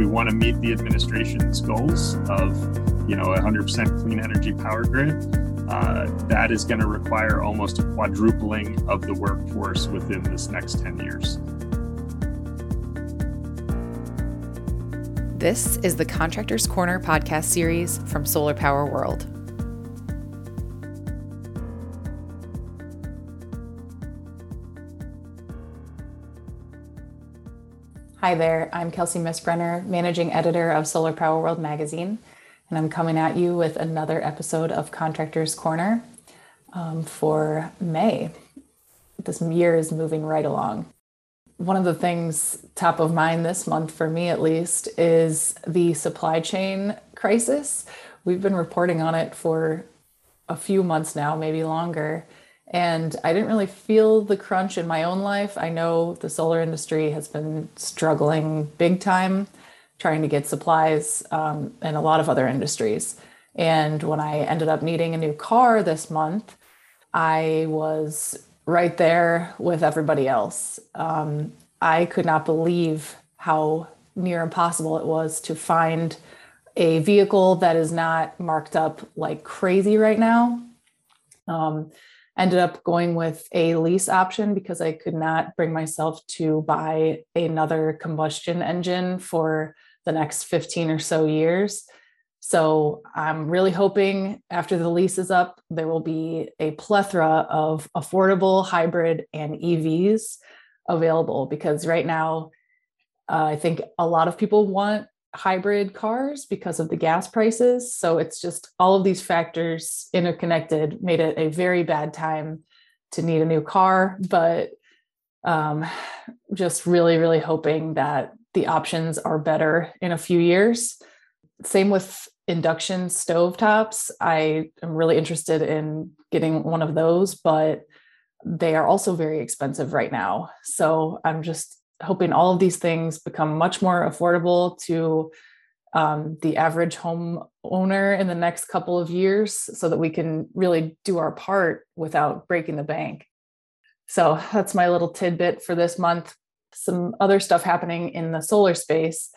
we want to meet the administration's goals of, you know, 100% clean energy power grid, uh, that is going to require almost a quadrupling of the workforce within this next 10 years. This is the Contractors Corner podcast series from Solar Power World. Hi there, I'm Kelsey Misbrenner, managing editor of Solar Power World magazine, and I'm coming at you with another episode of Contractors Corner um, for May. This year is moving right along. One of the things top of mind this month, for me at least, is the supply chain crisis. We've been reporting on it for a few months now, maybe longer. And I didn't really feel the crunch in my own life. I know the solar industry has been struggling big time trying to get supplies um, and a lot of other industries. And when I ended up needing a new car this month, I was right there with everybody else. Um, I could not believe how near impossible it was to find a vehicle that is not marked up like crazy right now. Um, ended up going with a lease option because I could not bring myself to buy another combustion engine for the next 15 or so years. So I'm really hoping after the lease is up, there will be a plethora of affordable hybrid and EVs available because right now, uh, I think a lot of people want hybrid cars because of the gas prices. So it's just all of these factors interconnected made it a very bad time to need a new car. But um, just really, really hoping that the options are better in a few years. Same with induction stovetops. I am really interested in getting one of those, but they are also very expensive right now. So I'm just hoping all of these things become much more affordable to um, the average home owner in the next couple of years so that we can really do our part without breaking the bank. So that's my little tidbit for this month. Some other stuff happening in the solar space.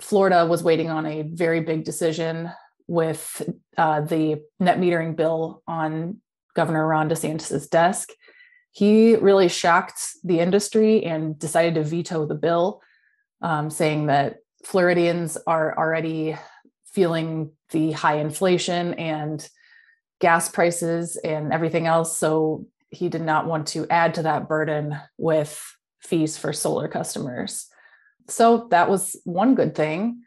Florida was waiting on a very big decision with uh, the net metering bill on Governor Ron DeSantis' desk he really shocked the industry and decided to veto the bill, um, saying that Floridians are already feeling the high inflation and gas prices and everything else. So he did not want to add to that burden with fees for solar customers. So that was one good thing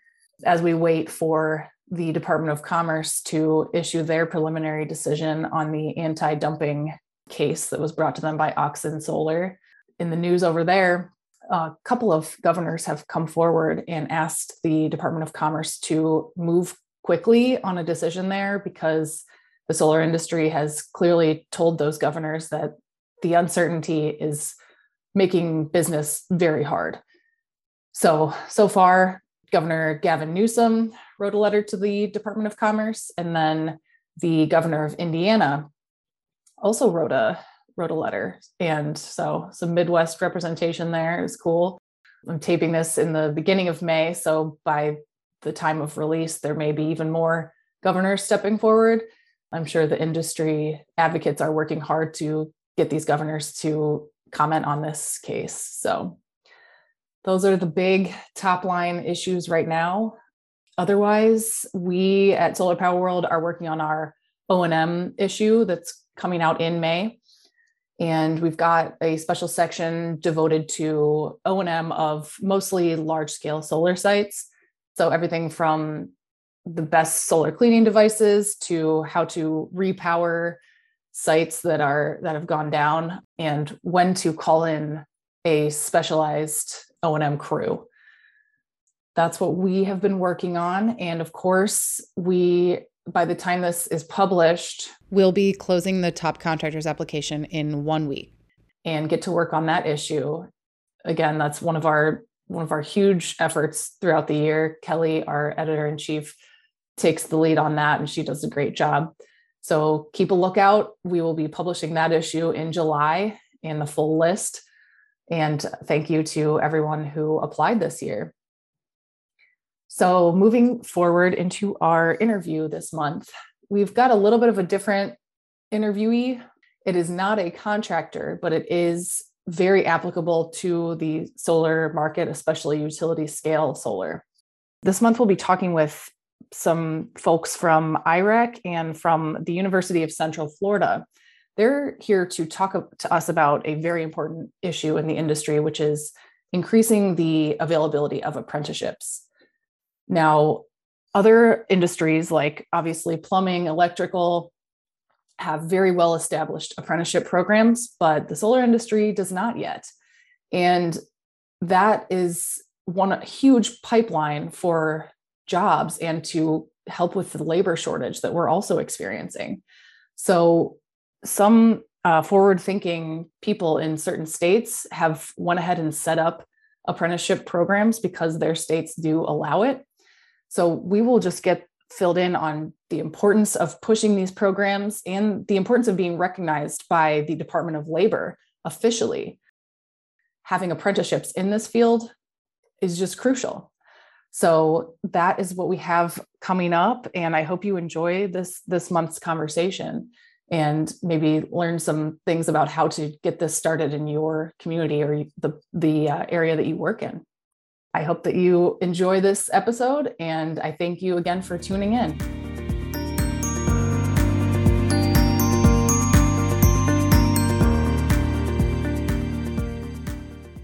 as we wait for the Department of Commerce to issue their preliminary decision on the anti dumping case that was brought to them by Auxin Solar. In the news over there, a couple of governors have come forward and asked the Department of Commerce to move quickly on a decision there because the solar industry has clearly told those governors that the uncertainty is making business very hard. So, so far, Governor Gavin Newsom wrote a letter to the Department of Commerce, and then the governor of Indiana also wrote a wrote a letter. And so some midwest representation there. Is cool. I'm taping this in the beginning of may. So by the time of release there may be even more governors stepping forward. I'm sure the industry advocates are working hard to get these governors to comment on this case. So those are the big top line issues right now. Otherwise we at solar power world are working on our o&m issue that's coming out in May. And we've got a special section devoted to O&M of mostly large scale solar sites. So everything from the best solar cleaning devices to how to repower sites that are that have gone down and when to call in a specialized O&M crew. That's what we have been working on and of course we by the time this is published, we'll be closing the top contractors application in one week and get to work on that issue. Again, that's one of our one of our huge efforts throughout the year. Kelly, our editor in chief, takes the lead on that and she does a great job. So keep a lookout. We will be publishing that issue in July in the full list. And thank you to everyone who applied this year. So, moving forward into our interview this month, we've got a little bit of a different interviewee. It is not a contractor, but it is very applicable to the solar market, especially utility scale solar. This month, we'll be talking with some folks from IREC and from the University of Central Florida. They're here to talk to us about a very important issue in the industry, which is increasing the availability of apprenticeships. Now, other industries like obviously plumbing, electrical, have very well established apprenticeship programs, but the solar industry does not yet. And that is one huge pipeline for jobs and to help with the labor shortage that we're also experiencing. So some uh, forward thinking people in certain states have went ahead and set up apprenticeship programs because their states do allow it so we will just get filled in on the importance of pushing these programs and the importance of being recognized by the Department of Labor officially. Having apprenticeships in this field is just crucial. So that is what we have coming up and I hope you enjoy this this month's conversation and maybe learn some things about how to get this started in your community or the the uh, area that you work in. I hope that you enjoy this episode, and I thank you again for tuning in.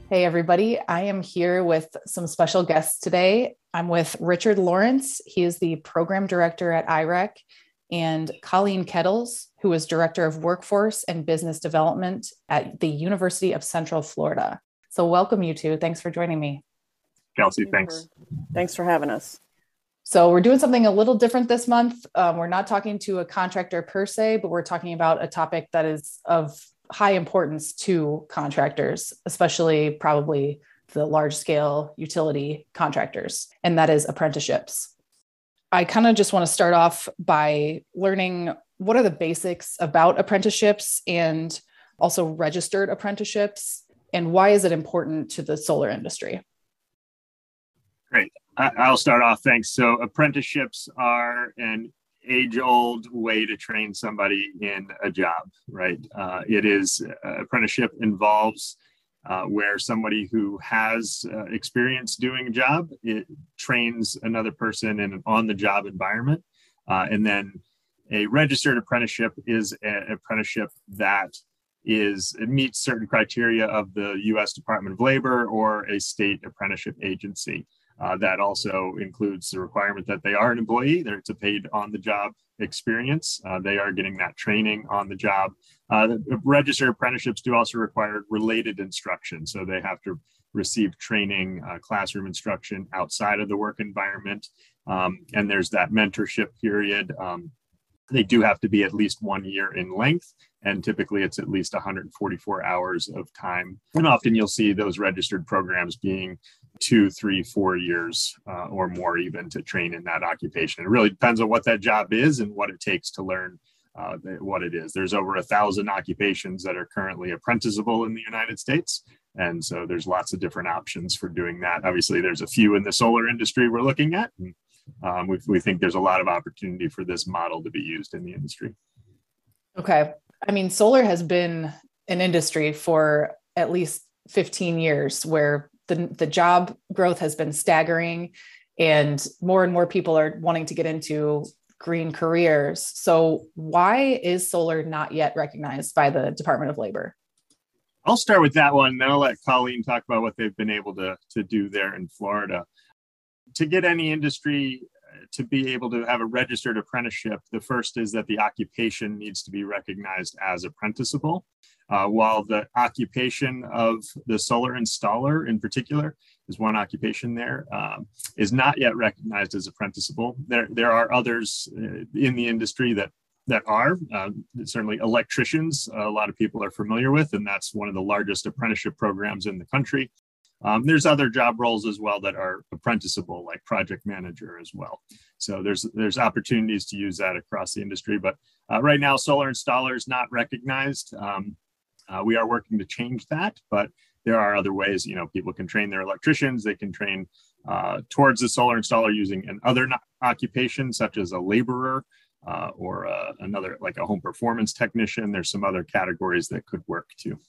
Hey, everybody. I am here with some special guests today. I'm with Richard Lawrence. He is the program director at IREC, and Colleen Kettles, who is director of workforce and business development at the University of Central Florida. So, welcome, you two. Thanks for joining me. Kelsey, thanks. thanks for having us. So we're doing something a little different this month. Um, we're not talking to a contractor per se, but we're talking about a topic that is of high importance to contractors, especially probably the large scale utility contractors, and that is apprenticeships. I kind of just want to start off by learning what are the basics about apprenticeships and also registered apprenticeships, and why is it important to the solar industry? Great. I'll start off. Thanks. So, apprenticeships are an age old way to train somebody in a job, right? Uh, it is uh, apprenticeship involves uh, where somebody who has uh, experience doing a job it trains another person in an on the job environment. Uh, and then a registered apprenticeship is an apprenticeship that is it meets certain criteria of the U.S. Department of Labor or a state apprenticeship agency. Uh, that also includes the requirement that they are an employee. They're, it's a paid on the job experience. Uh, they are getting that training on the job. Uh, the registered apprenticeships do also require related instruction. So they have to receive training, uh, classroom instruction outside of the work environment. Um, and there's that mentorship period. Um, they do have to be at least one year in length and typically it's at least 144 hours of time and often you'll see those registered programs being two, three, four years uh, or more even to train in that occupation. It really depends on what that job is and what it takes to learn uh, what it is. There's over a thousand occupations that are currently apprenticeable in the United States. And so there's lots of different options for doing that. Obviously, there's a few in the solar industry we're looking at. And um, we, we think there's a lot of opportunity for this model to be used in the industry. Okay. I mean, solar has been an industry for at least 15 years where the, the job growth has been staggering and more and more people are wanting to get into green careers. So, why is solar not yet recognized by the Department of Labor? I'll start with that one, then I'll let Colleen talk about what they've been able to, to do there in Florida. To get any industry uh, to be able to have a registered apprenticeship, the first is that the occupation needs to be recognized as apprenticeable. Uh, while the occupation of the solar installer in particular is one occupation there, um, is not yet recognized as apprenticeable. There, there are others uh, in the industry that that are uh, certainly electricians. a lot of people are familiar with, and that's one of the largest apprenticeship programs in the country. Um, there's other job roles as well that are apprenticeable, like project manager as well. So there's there's opportunities to use that across the industry. But uh, right now, solar installer is not recognized. Um, uh, we are working to change that, but there are other ways. You know, people can train their electricians. They can train uh, towards the solar installer using an other occupation, such as a laborer uh, or uh, another like a home performance technician. There's some other categories that could work too.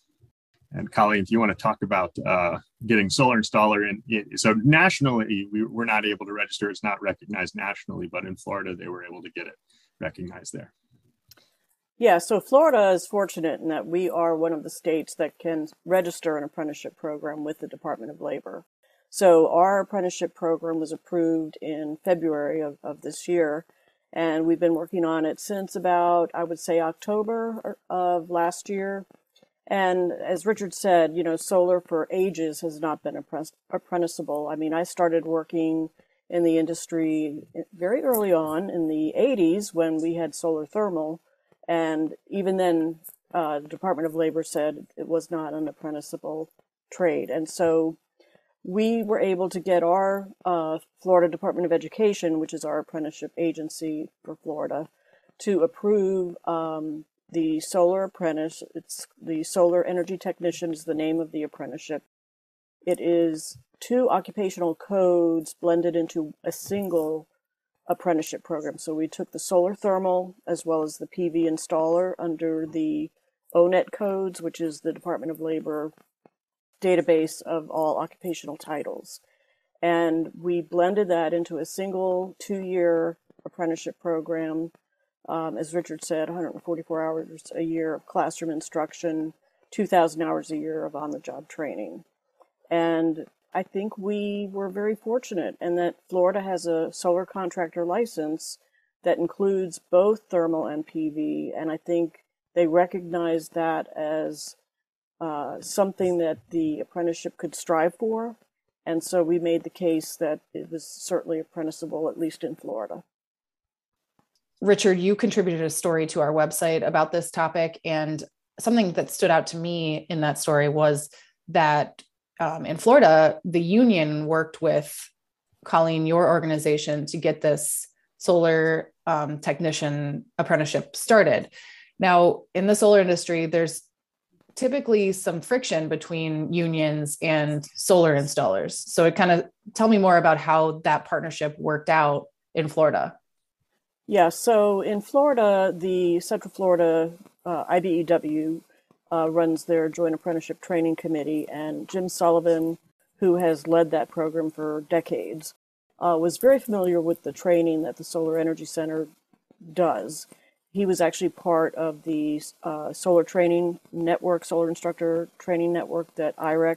And Colleen, if you want to talk about uh, getting solar installer in, so nationally we, we're not able to register. It's not recognized nationally, but in Florida they were able to get it recognized there. Yeah, so Florida is fortunate in that we are one of the states that can register an apprenticeship program with the Department of Labor. So our apprenticeship program was approved in February of, of this year, and we've been working on it since about, I would say, October of last year. And as Richard said, you know, solar for ages has not been apprenticeable. I mean, I started working in the industry very early on in the 80s when we had solar thermal and even then, uh, the Department of Labor said it was not an apprenticeable trade. And so we were able to get our uh, Florida Department of Education, which is our apprenticeship agency for Florida, to approve um, the solar apprentice. It's the solar energy technician is the name of the apprenticeship. It is two occupational codes blended into a single apprenticeship program. So we took the solar thermal as well as the PV installer under the O*NET codes, which is the Department of Labor database of all occupational titles. And we blended that into a single two year apprenticeship program. Um, as Richard said, 144 hours a year of classroom instruction, 2,000 hours a year of on the job training. And I think we were very fortunate in that Florida has a solar contractor license that includes both thermal and PV, and I think they recognize that as uh, something that the apprenticeship could strive for. And so we made the case that it was certainly apprenticeable, at least in Florida. Richard, you contributed a story to our website about this topic. And something that stood out to me in that story was that um, in Florida, the union worked with Colleen, your organization, to get this solar um, technician apprenticeship started. Now, in the solar industry, there's typically some friction between unions and solar installers. So, it kind of tell me more about how that partnership worked out in Florida. Yeah, so in Florida, the Central Florida uh, IBEW uh, runs their Joint Apprenticeship Training Committee, and Jim Sullivan, who has led that program for decades, uh, was very familiar with the training that the Solar Energy Center does. He was actually part of the uh, solar training network, solar instructor training network that IREC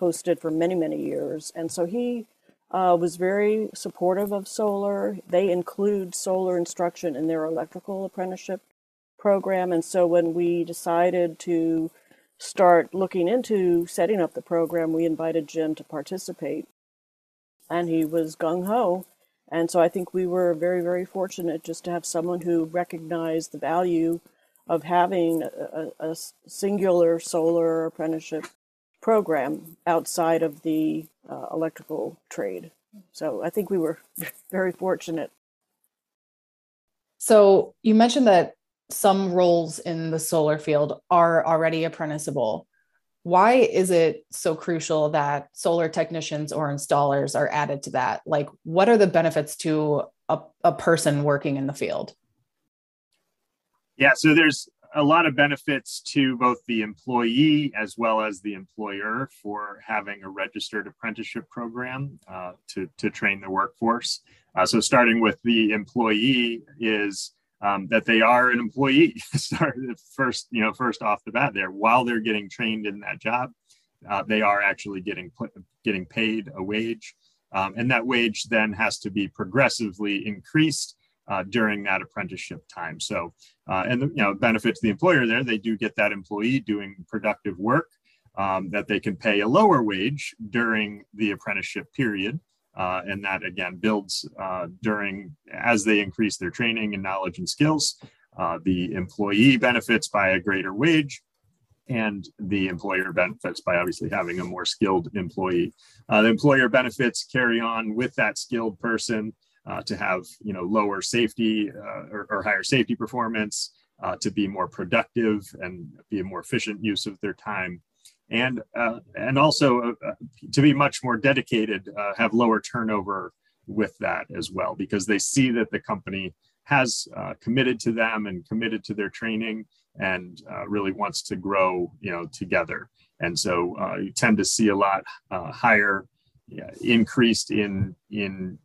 hosted for many, many years. And so he uh, was very supportive of solar. They include solar instruction in their electrical apprenticeship program. And so when we decided to start looking into setting up the program, we invited Jim to participate. And he was gung ho. And so I think we were very, very fortunate just to have someone who recognized the value of having a, a, singular solar apprenticeship program outside of the uh, electrical trade. So I think we were very fortunate. So you mentioned that some roles in the solar field are already apprenticeable. Why is it so crucial that solar technicians or installers are added to that? Like, what are the benefits to a, a person working in the field? Yeah, so there's a lot of benefits to both the employee as well as the employer for having a registered apprenticeship program uh, to, to train the workforce. Uh, so, starting with the employee, is um, that they are an employee. First you know first off the bat there. While they're getting trained in that job uh, they are actually getting getting paid a wage. Um, and that wage then has to be progressively increased uh, during that apprenticeship time. So uh, and the, you know benefit to the employer there they do get that employee doing productive work um, that they can pay a lower wage during the apprenticeship period uh, and that again builds uh, during as they increase their training and knowledge and skills. Uh, the employee benefits by a greater wage, and the employer benefits by obviously having a more skilled employee. Uh, the employer benefits carry on with that skilled person uh, to have you know lower safety uh, or, or, higher safety performance, to be more productive and be a more efficient use of their time. And uh, and also uh, to be much more dedicated, uh, have lower turnover with that as well because they see that the company has uh, committed to them and committed to their training and uh, really wants to grow, you know, together. And so uh, you tend to see a lot higher yeah, increased in in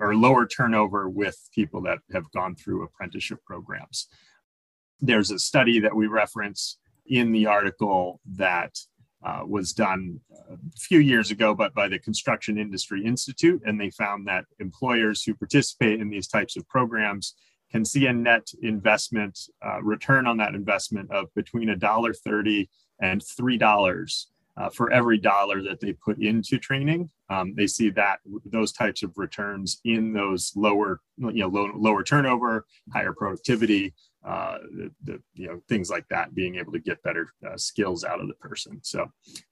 or lower turnover with people that have gone through apprenticeship programs. There's a study that we reference in the article that uh, was done a few years ago, but by the Construction Industry Institute, and they found that employers who participate in these types of programs can see a net investment uh, return on that investment of between a dollar thirty and three dollars uh, for every dollar that they put into training. Um, they see that those types of returns in those lower, you know, low, lower turnover, higher productivity, uh, the, the, you know, things like that, being able to get better uh, skills out of the person. So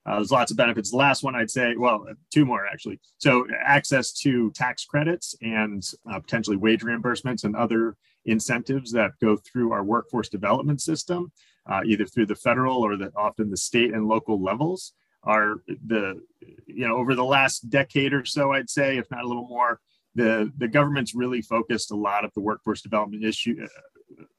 uh, there's lots of benefits. The last one I'd say, well, two more actually. So access to tax credits and uh, potentially wage reimbursements and other incentives that go through our workforce development system uh, either through the federal or the often the state and local levels are the you know over the last decade or so i'd say if not a little more the the government's really focused a lot of the workforce development issue uh,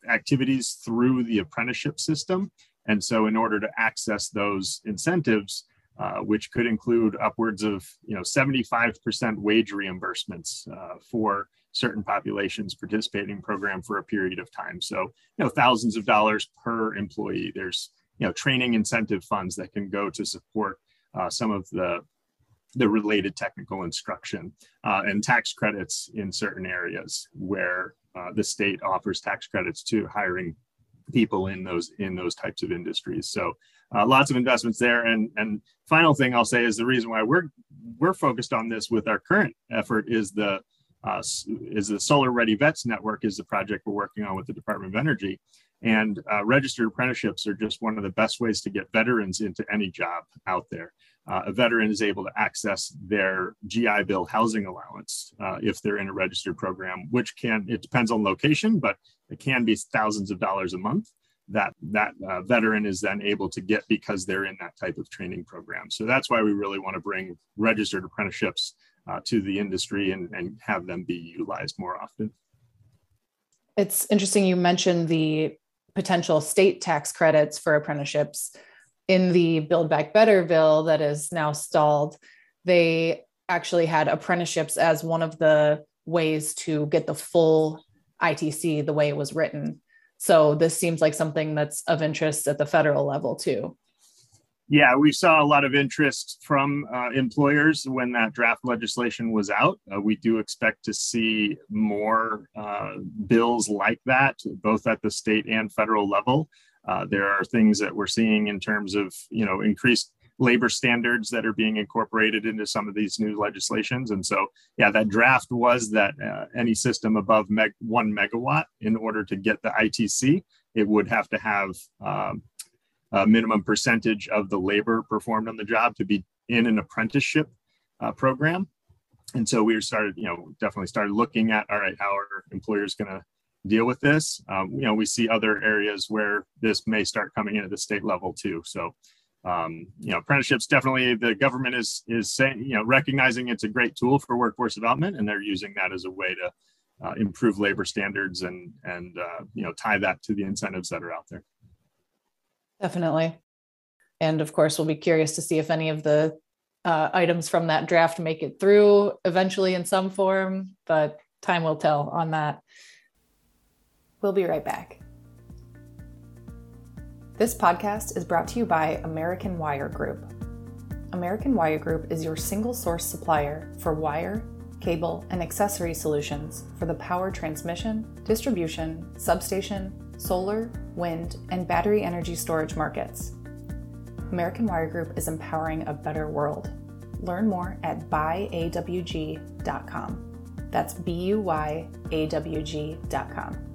activities through the apprenticeship system and so in order to access those incentives uh, which could include upwards of you know 75% wage reimbursements uh, for certain populations participating program for a period of time. So, you know, thousands of dollars per employee. There's, you know, training incentive funds that can go to support uh, some of the the related technical instruction uh, and tax credits in certain areas where uh, the state offers tax credits to hiring people in those in those types of industries. So uh, lots of investments there. And and final thing I'll say is the reason why we're we're focused on this with our current effort is the uh, is the Solar Ready Vets Network is the project we're working on with the Department of Energy. And uh, registered apprenticeships are just one of the best ways to get veterans into any job out there. Uh, a veteran is able to access their GI Bill housing allowance uh, if they're in a registered program, which can, it depends on location, but it can be thousands of dollars a month that that uh, veteran is then able to get because they're in that type of training program. So that's why we really want to bring registered apprenticeships uh, to the industry and, and have them be utilized more often. It's interesting you mentioned the potential state tax credits for apprenticeships in the Build Back Better bill that is now stalled. They actually had apprenticeships as one of the ways to get the full ITC the way it was written. So this seems like something that's of interest at the federal level too. Yeah, we saw a lot of interest from uh, employers when that draft legislation was out. Uh, we do expect to see more uh, bills like that, both at the state and federal level. Uh, there are things that we're seeing in terms of, you know, increased labor standards that are being incorporated into some of these new legislations. And so, yeah, that draft was that uh, any system above meg- one megawatt, in order to get the ITC, it would have to have um, a minimum percentage of the labor performed on the job to be in an apprenticeship uh, program. And so we started, you know, definitely started looking at, all right, how are employers going to deal with this? Um, you know, we see other areas where this may start coming in at the state level too. So, um, you know, apprenticeships definitely the government is is saying, you know, recognizing it's a great tool for workforce development, and they're using that as a way to uh, improve labor standards and and uh, you know tie that to the incentives that are out there. Definitely. And of course, we'll be curious to see if any of the uh, items from that draft make it through eventually in some form, but time will tell on that. We'll be right back. This podcast is brought to you by American Wire Group. American Wire Group is your single source supplier for wire, cable, and accessory solutions for the power transmission, distribution, substation, solar, wind, and battery energy storage markets. American Wire Group is empowering a better world. Learn more at buyawg.com. That's B U Y A W G.com.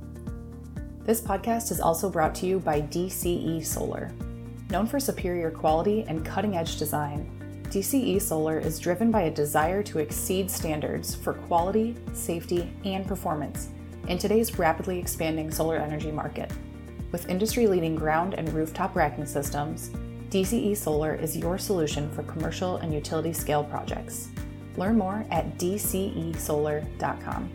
This podcast is also brought to you by DCE Solar. Known for superior quality and cutting edge design, DCE Solar is driven by a desire to exceed standards for quality, safety, and performance in today's rapidly expanding solar energy market. With industry leading ground and rooftop racking systems, DCE Solar is your solution for commercial and utility scale projects. Learn more at dcesolar.com.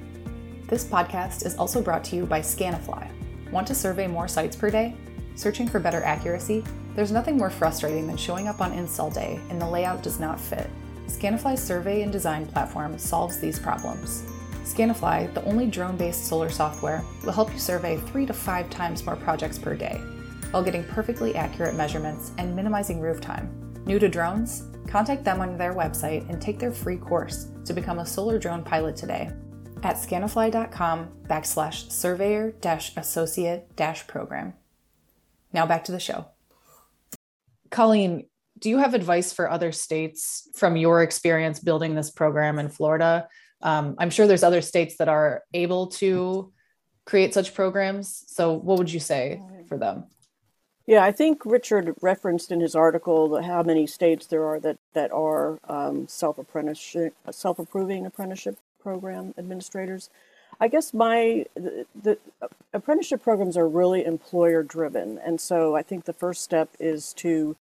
This podcast is also brought to you by Scanifly. Want to survey more sites per day? Searching for better accuracy? There's nothing more frustrating than showing up on install day and the layout does not fit. Scanifly's survey and design platform solves these problems. Scanifly, the only drone based solar software, will help you survey three to five times more projects per day while getting perfectly accurate measurements and minimizing roof time. New to drones? Contact them on their website and take their free course to become a solar drone pilot today at scanifly.com backslash surveyor dash associate dash program. Now back to the show. Colleen, do you have advice for other states from your experience building this program in Florida? Um, I'm sure there's other states that are able to create such programs. So, what would you say for them? Yeah, I think Richard referenced in his article how many states there are that that are um, self apprenticeship, self approving apprenticeship program administrators. I guess my the, the, apprenticeship programs are really employer driven, and so I think the first step is to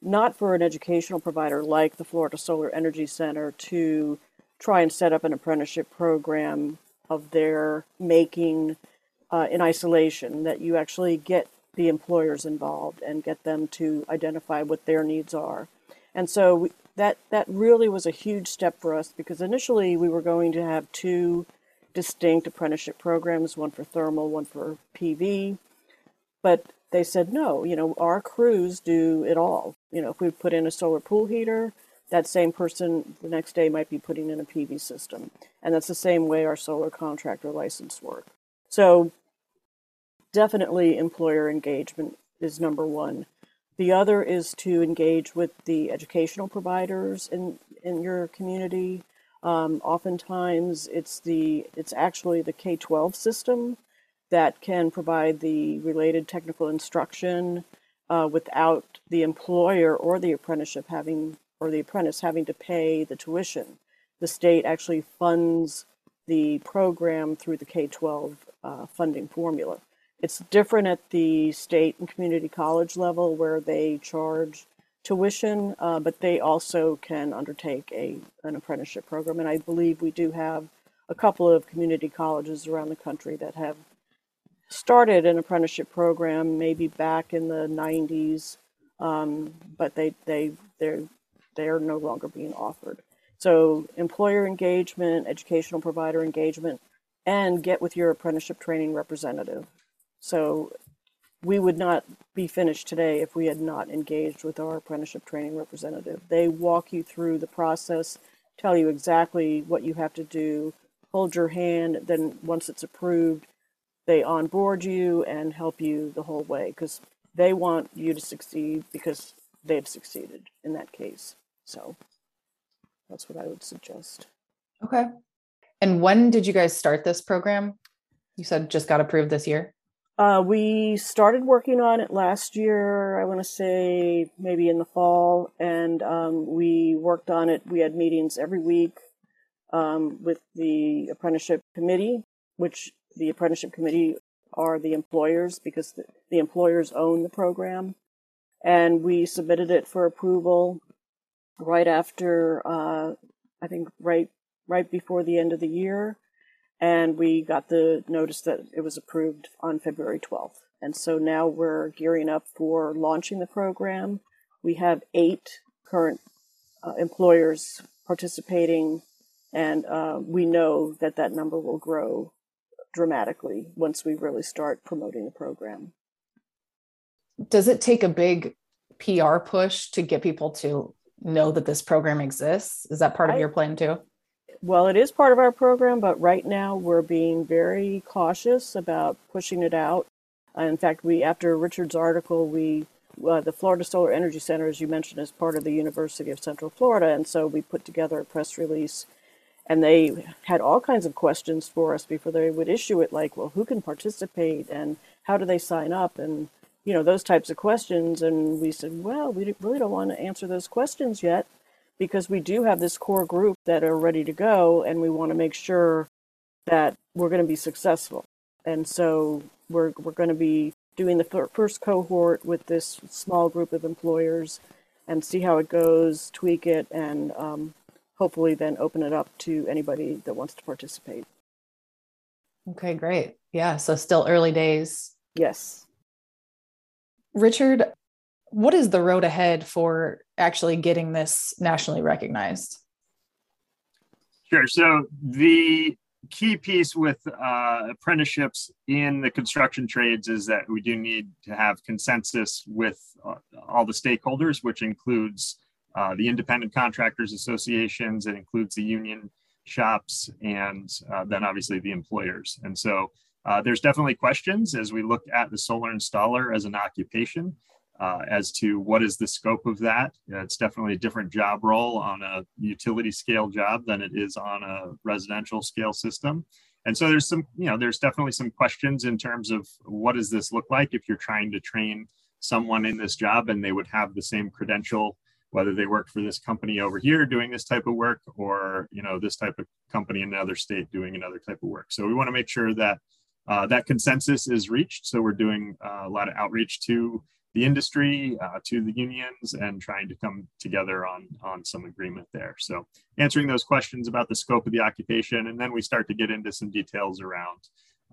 not for an educational provider like the Florida Solar Energy Center to try and set up an apprenticeship program of their making uh, in isolation, that you actually get the employers involved and get them to identify what their needs are. And so that that really was a huge step for us because initially we were going to have two distinct apprenticeship programs, one for thermal, one for PV. But they said no, you know, our crews do it all. You know, if we put in a solar pool heater, that same person the next day might be putting in a PV system. And that's the same way our solar contractor license work. So definitely employer engagement is number one. The other is to engage with the educational providers in, in your community. Um, oftentimes it's the it's actually the K-12 system that can provide the related technical instruction uh, without the employer or the apprenticeship having or the apprentice having to pay the tuition. The state actually funds the program through the K 12 uh, funding formula. It's different at the state and community college level where they charge tuition, uh, but they also can undertake a, an apprenticeship program. And I believe we do have a couple of community colleges around the country that have started an apprenticeship program maybe back in the 90s, um, but they, they, they're they are no longer being offered. So, employer engagement, educational provider engagement, and get with your apprenticeship training representative. So, we would not be finished today if we had not engaged with our apprenticeship training representative. They walk you through the process, tell you exactly what you have to do, hold your hand, then once it's approved, they onboard you and help you the whole way because they want you to succeed because they've succeeded in that case. So that's what I would suggest. Okay. And when did you guys start this program? You said just got approved this year? Uh, we started working on it last year, I want to say maybe in the fall, and um, we worked on it. We had meetings every week um, with the apprenticeship committee, which the apprenticeship committee are the employers because the, the employers own the program. And we submitted it for approval right after, uh, I think right right before the end of the year, and we got the notice that it was approved on February 12th. And so now we're gearing up for launching the program. We have eight current uh, employers participating, and uh, we know that that number will grow dramatically once we really start promoting the program. Does it take a big PR push to get people to know that this program exists? Is that part of I, your plan too? Well, it is part of our program, but right now we're being very cautious about pushing it out. Uh, in fact, we after Richard's article, we uh, the Florida Solar Energy Center, as you mentioned, is part of the University of Central Florida, and so we put together a press release. And they had all kinds of questions for us before they would issue it, like, well, who can participate and how do they sign up? And you know, those types of questions. And we said, well, we really don't want to answer those questions yet because we do have this core group that are ready to go and we want to make sure that we're going to be successful. And so we're, we're going to be doing the first cohort with this small group of employers and see how it goes, tweak it, and um, hopefully then open it up to anybody that wants to participate. Okay, great. Yeah, so still early days. Yes. Richard, what is the road ahead for actually getting this nationally recognized? Sure. So the key piece with uh, apprenticeships in the construction trades is that we do need to have consensus with uh, all the stakeholders, which includes uh, the independent contractors associations, it includes the union shops, and uh, then obviously the employers. And so uh, there's definitely questions as we look at the solar installer as an occupation uh, as to what is the scope of that. It's definitely a different job role on a utility scale job than it is on a residential scale system. And so there's some, you know, there's definitely some questions in terms of what does this look like if you're trying to train someone in this job and they would have the same credential whether they work for this company over here doing this type of work or you know this type of company in another state doing another type of work so we want to make sure that uh, that consensus is reached so we're doing uh, a lot of outreach to the industry uh, to the unions and trying to come together on on some agreement there. So answering those questions about the scope of the occupation and then we start to get into some details around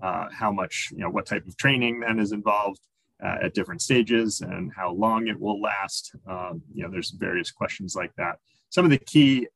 uh, how much you know what type of training then is involved uh, at different stages and how long it will last. Um, you know there's various questions like that. Some of the key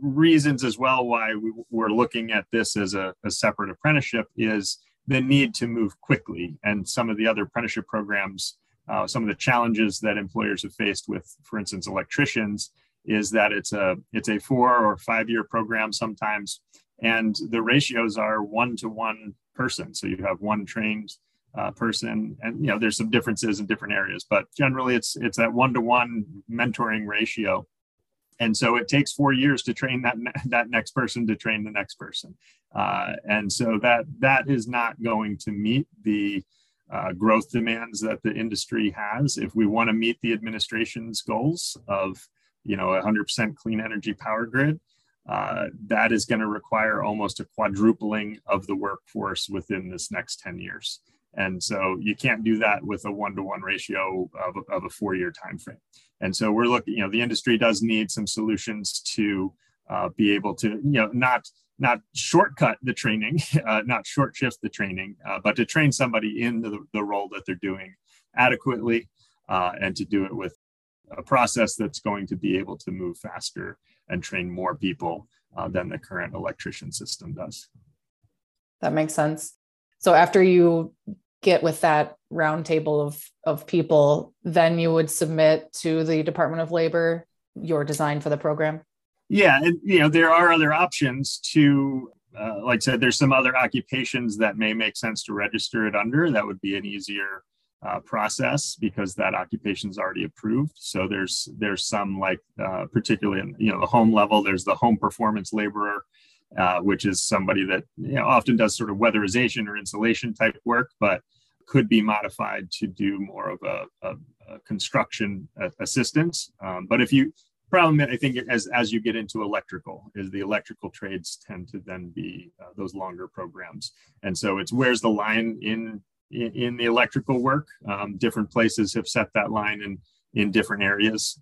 reasons as well why we, we're looking at this as a, a separate apprenticeship is the need to move quickly. And some of the other apprenticeship programs uh, some of the challenges that employers have faced with, for instance, electricians, is that it's a it's a four or five year program sometimes, and the ratios are one to one person. So you have one trained uh, person, and you know there's some differences in different areas, but generally it's it's that one to one mentoring ratio. And so it takes four years to train that that next person to train the next person, uh, and so that that is not going to meet the uh, growth demands that the industry has. If we want to meet the administration's goals of, you know, 100% clean energy power grid, uh, that is going to require almost a quadrupling of the workforce within this next 10 years. And so you can't do that with a one-to-one ratio of, of a four-year time frame. And so we're looking, you know, the industry does need some solutions to uh, be able to, you know, not not shortcut the training, uh, not short shift the training, uh, but to train somebody in the, the role that they're doing adequately uh, and to do it with a process that's going to be able to move faster and train more people uh, than the current electrician system does. That makes sense. So after you get with that roundtable of, of people, then you would submit to the Department of Labor your design for the program? Yeah, and you know there are other options to, uh, like I said, there's some other occupations that may make sense to register it under. That would be an easier uh, process because that occupation is already approved. So there's there's some like uh, particularly in you know the home level. There's the home performance laborer, uh, which is somebody that you know, often does sort of weatherization or insulation type work, but could be modified to do more of a, a, a construction assistance. Um, but if you problem that i think as as you get into electrical is the electrical trades tend to then be uh, those longer programs. And so it's where's the line in in, in the electrical work? Um, different places have set that line in in different areas.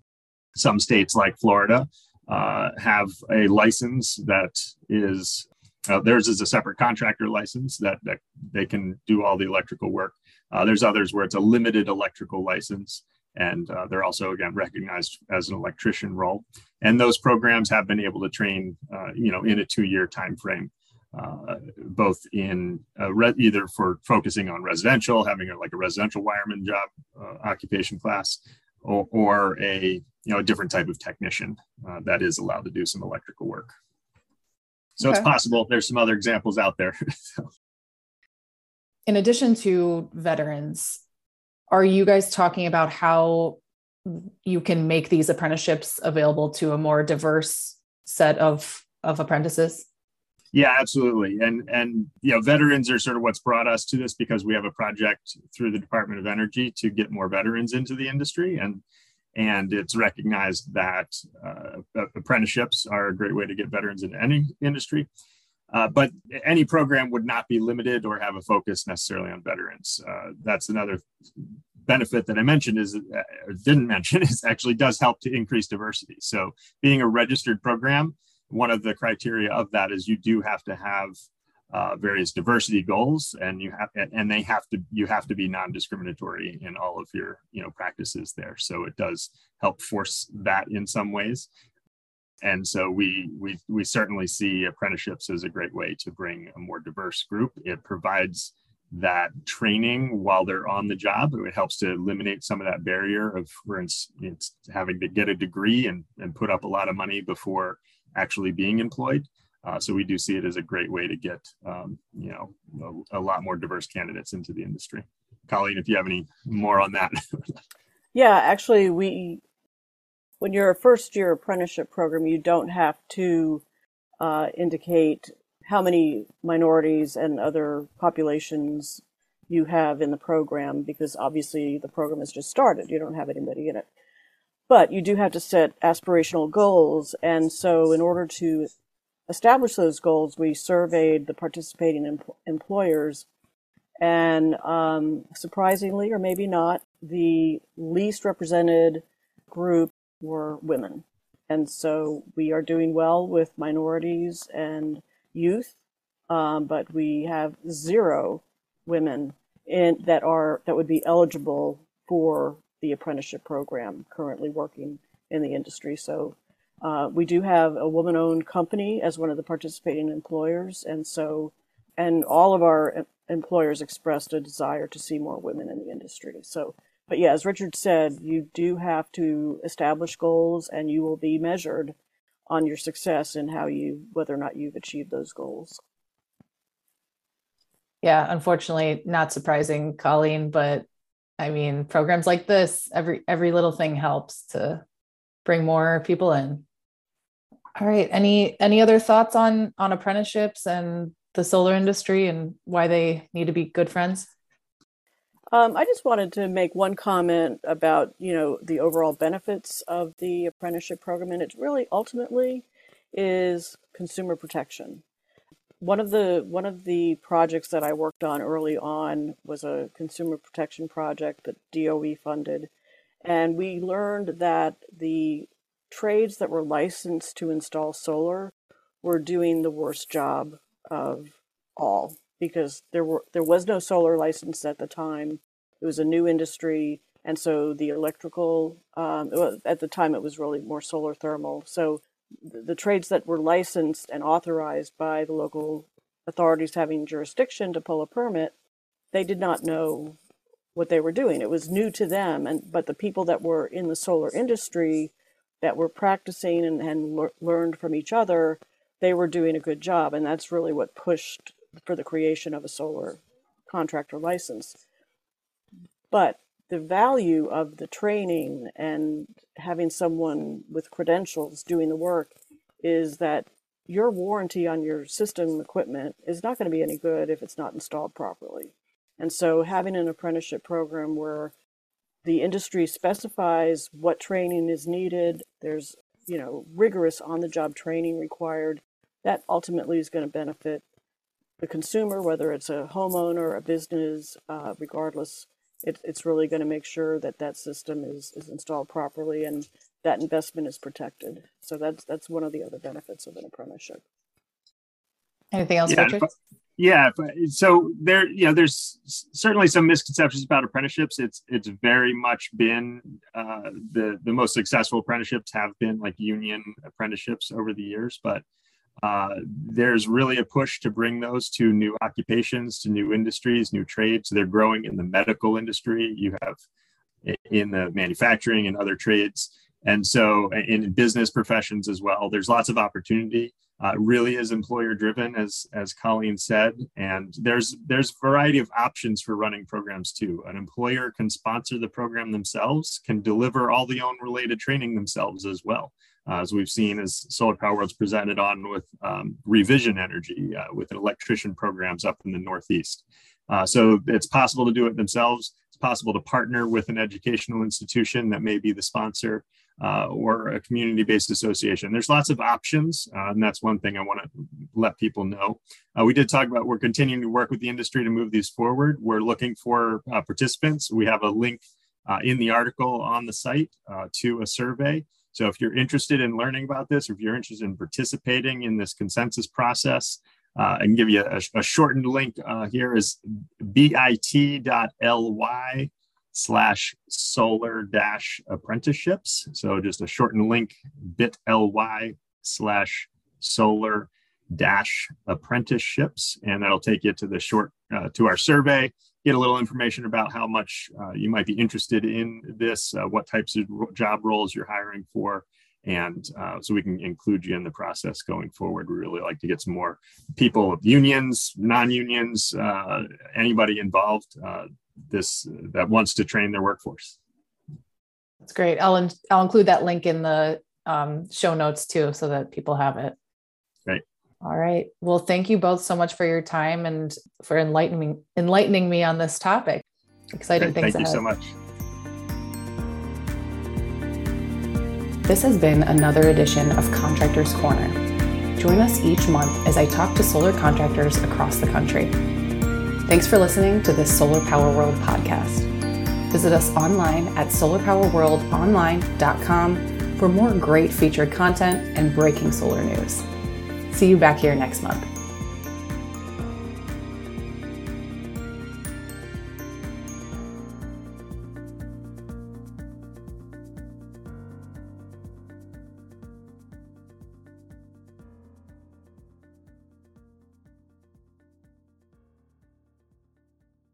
Some states like florida uh, have a license that is uh, theirs is a separate contractor license that, that they can do all the electrical work. Uh, there's others where it's a limited electrical license and uh, they're also again recognized as an electrician role. And those programs have been able to train uh, you know in a two-year time frame uh, both in re- either for focusing on residential having a, like a residential wireman job uh, occupation class or, or, a you know a different type of technician uh, that is allowed to do some electrical work. So okay. it's possible. There's some other examples out there. In addition to veterans are you guys talking about how you can make these apprenticeships available to a more diverse set of of apprentices? Yeah absolutely. And and you know veterans are sort of what's brought us to this because we have a project through the department of energy to get more veterans into the industry. And and it's recognized that uh, apprenticeships are a great way to get veterans into any industry uh, but any program would not be limited or have a focus necessarily on veterans. Uh, that's another benefit that I mentioned is uh, or didn't mention is actually does help to increase diversity. So being a registered program, one of the criteria of that is you do have to have uh, various diversity goals and you have and they have to you have to be non-discriminatory in all of your you know practices there so it does help force that in some ways and so we we we certainly see apprenticeships as a great way to bring a more diverse group. It provides that training while they're on the job. It helps to eliminate some of that barrier of for instance having to get a degree and, and put up a lot of money before actually being employed. Uh, so we do see it as a great way to get um, you know a, a, lot more diverse candidates into the industry. Colleen if you have any more on that. Yeah actually we when you're a first year apprenticeship program, you don't have to uh, indicate how many minorities and other populations you have in the program because obviously the program has just started. You don't have anybody in it. But you do have to set aspirational goals. And so, in order to establish those goals, we surveyed the participating em- employers. And um, surprisingly, or maybe not, the least represented group were women. And so we are doing well with minorities and youth, um, but we have zero women in, that are that would be eligible for the apprenticeship program currently working in the industry. So uh, we do have a woman-owned company as one of the participating employers, and so and all of our employers expressed a desire to see more women in the industry. So but yeah, as Richard said, you do have to establish goals and you will be measured on your success and how you, whether or not you've achieved those goals. Yeah, unfortunately, not surprising, Colleen, but I mean, programs like this, every every little thing helps to bring more people in. All right, any any other thoughts on on apprenticeships and the solar industry and why they need to be good friends? Um, I just wanted to make one comment about, you know, the overall benefits of the apprenticeship program, and it really ultimately is consumer protection. One of the one of the projects that I worked on early on was a consumer protection project that DOE funded, and we learned that the trades that were licensed to install solar were doing the worst job of all because there were there was no solar license at the time. It was a new industry, and so the electrical um, at the time it was really more solar thermal. So the, trades that were licensed and authorized by the local authorities having jurisdiction to pull a permit, they did not know what they were doing. It was new to them, and but the people that were in the solar industry that were practicing and, and le- learned from each other, they were doing a good job, and that's really what pushed for the creation of a solar contractor license. But the value of the training and having someone with credentials doing the work is that your warranty on your system equipment is not going to be any good if it's not installed properly. And so having an apprenticeship program where the industry specifies what training is needed, there's, you know, rigorous on the job training required, that ultimately is going to benefit the consumer, whether it's a homeowner, a business, uh, regardless, it, it's really going to make sure that that system is, is installed properly and that investment is protected. So that's that's one of the other benefits of an apprenticeship. Anything else, yeah, Richard? Yeah, so there, you know, there's certainly some misconceptions about apprenticeships. It's it's very much been uh, the the most successful apprenticeships have been like union apprenticeships over the years, but uh, there's really a push to bring those to new occupations, to new industries, new trades. They're growing in the medical industry. You have in the manufacturing and other trades. And so in business professions as well, there's lots of opportunity. Uh, really is employer driven, as as Colleen said, and there's there's a variety of options for running programs too. An employer can sponsor the program themselves, can deliver all the own related training themselves as well uh, as we've seen as Solar Power World's presented on with um, Revision Energy uh, with electrician programs up in the Northeast. Uh, so it's possible to do it themselves. It's possible to partner with an educational institution that may be the sponsor. uh, or a community based association. There's lots of options, uh, and that's one thing I want to let people know. Uh, we did talk about we're continuing to work with the industry to move these forward. We're looking for participants. We have a link in the article on the site to a survey. So if you're interested in learning about this, or if you're interested in participating in this consensus process, uh, I can give you a, a shortened link uh, here is bit.ly slash solar dash apprenticeships. So just a shortened link bit.ly slash solar dash apprenticeships. And that'll take you to the short, uh, to our survey, get a little information about how much uh, you might be interested in this, uh, what types of job roles you're hiring for, and uh, so we can include you in the process going forward. We really like to get some more people, of unions, non-unions, uh, anybody involved. Uh, this that wants to train their workforce. That's great. I'll in, I'll include that link in the um, show notes too, so that people have it. Great. All right. Well, thank you both so much for your time and for enlightening enlightening me on this topic. Exciting Great. things. Thank ahead. you so much. This has been another edition of Contractors Corner. Join us each month as I talk to solar contractors across the country. Thanks for listening to this Solar Power World podcast. Visit us online at solarpowerworldonline.com for more great featured content and breaking solar news. See you back here next month.